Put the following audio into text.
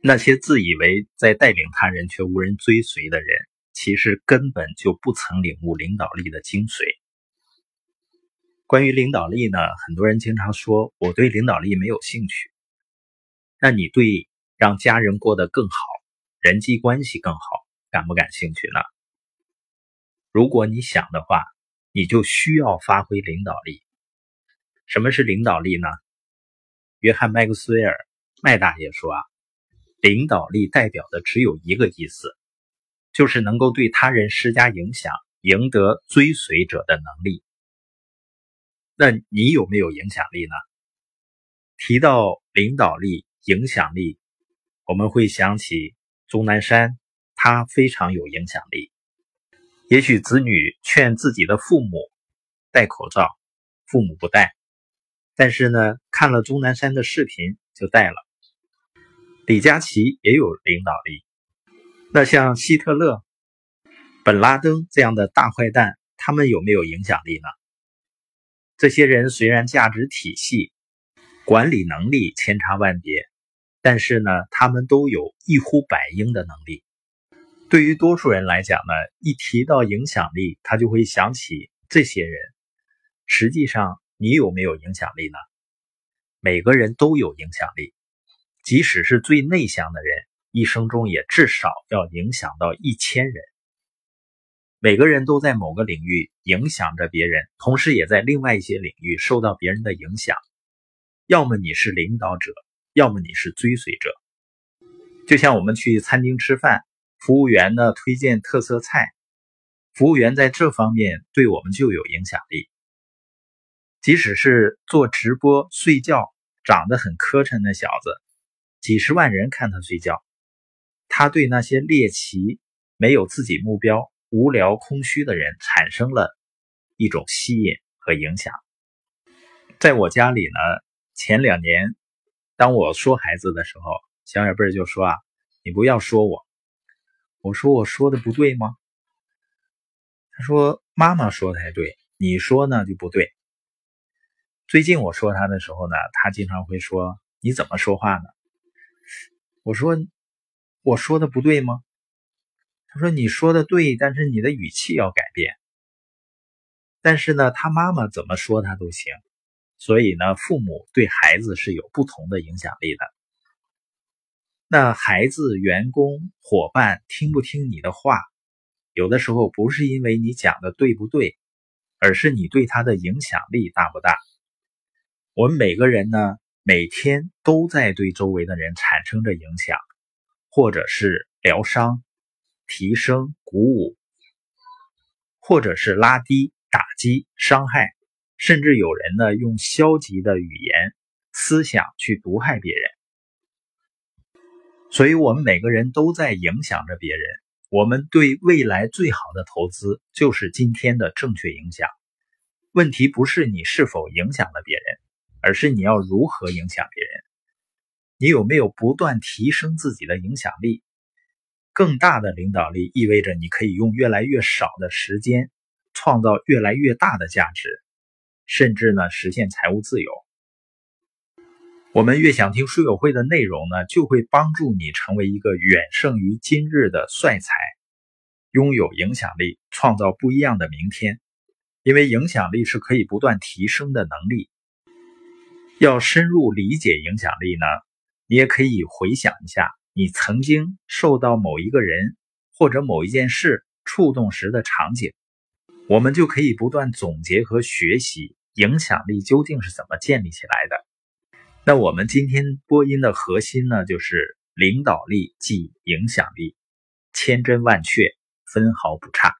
那些自以为在带领他人却无人追随的人，其实根本就不曾领悟领导力的精髓。关于领导力呢，很多人经常说我对领导力没有兴趣。那你对让家人过得更好、人际关系更好感不感兴趣呢？如果你想的话，你就需要发挥领导力。什么是领导力呢？约翰·麦克斯韦尔麦大爷说啊，领导力代表的只有一个意思，就是能够对他人施加影响、赢得追随者的能力。那你有没有影响力呢？提到领导力、影响力，我们会想起钟南山，他非常有影响力。也许子女劝自己的父母戴口罩，父母不戴，但是呢，看了钟南山的视频就戴了。李佳琦也有领导力。那像希特勒、本拉登这样的大坏蛋，他们有没有影响力呢？这些人虽然价值体系、管理能力千差万别，但是呢，他们都有一呼百应的能力。对于多数人来讲呢，一提到影响力，他就会想起这些人。实际上，你有没有影响力呢？每个人都有影响力，即使是最内向的人，一生中也至少要影响到一千人。每个人都在某个领域影响着别人，同时也在另外一些领域受到别人的影响。要么你是领导者，要么你是追随者。就像我们去餐厅吃饭，服务员呢推荐特色菜，服务员在这方面对我们就有影响力。即使是做直播睡觉，长得很磕碜的小子，几十万人看他睡觉，他对那些猎奇、没有自己目标。无聊、空虚的人产生了一种吸引和影响。在我家里呢，前两年，当我说孩子的时候，小小辈儿就说：“啊，你不要说我。”我说：“我说的不对吗？”他说：“妈妈说才对，你说呢就不对。”最近我说他的时候呢，他经常会说：“你怎么说话呢？”我说：“我说的不对吗？”他说：“你说的对，但是你的语气要改变。但是呢，他妈妈怎么说他都行。所以呢，父母对孩子是有不同的影响力的。那孩子、员工、伙伴听不听你的话，有的时候不是因为你讲的对不对，而是你对他的影响力大不大。我们每个人呢，每天都在对周围的人产生着影响，或者是疗伤。”提升、鼓舞，或者是拉低、打击、伤害，甚至有人呢用消极的语言、思想去毒害别人。所以，我们每个人都在影响着别人。我们对未来最好的投资，就是今天的正确影响。问题不是你是否影响了别人，而是你要如何影响别人。你有没有不断提升自己的影响力？更大的领导力意味着你可以用越来越少的时间创造越来越大的价值，甚至呢实现财务自由。我们越想听书友会的内容呢，就会帮助你成为一个远胜于今日的帅才，拥有影响力，创造不一样的明天。因为影响力是可以不断提升的能力。要深入理解影响力呢，你也可以回想一下。你曾经受到某一个人或者某一件事触动时的场景，我们就可以不断总结和学习影响力究竟是怎么建立起来的。那我们今天播音的核心呢，就是领导力即影响力，千真万确，分毫不差。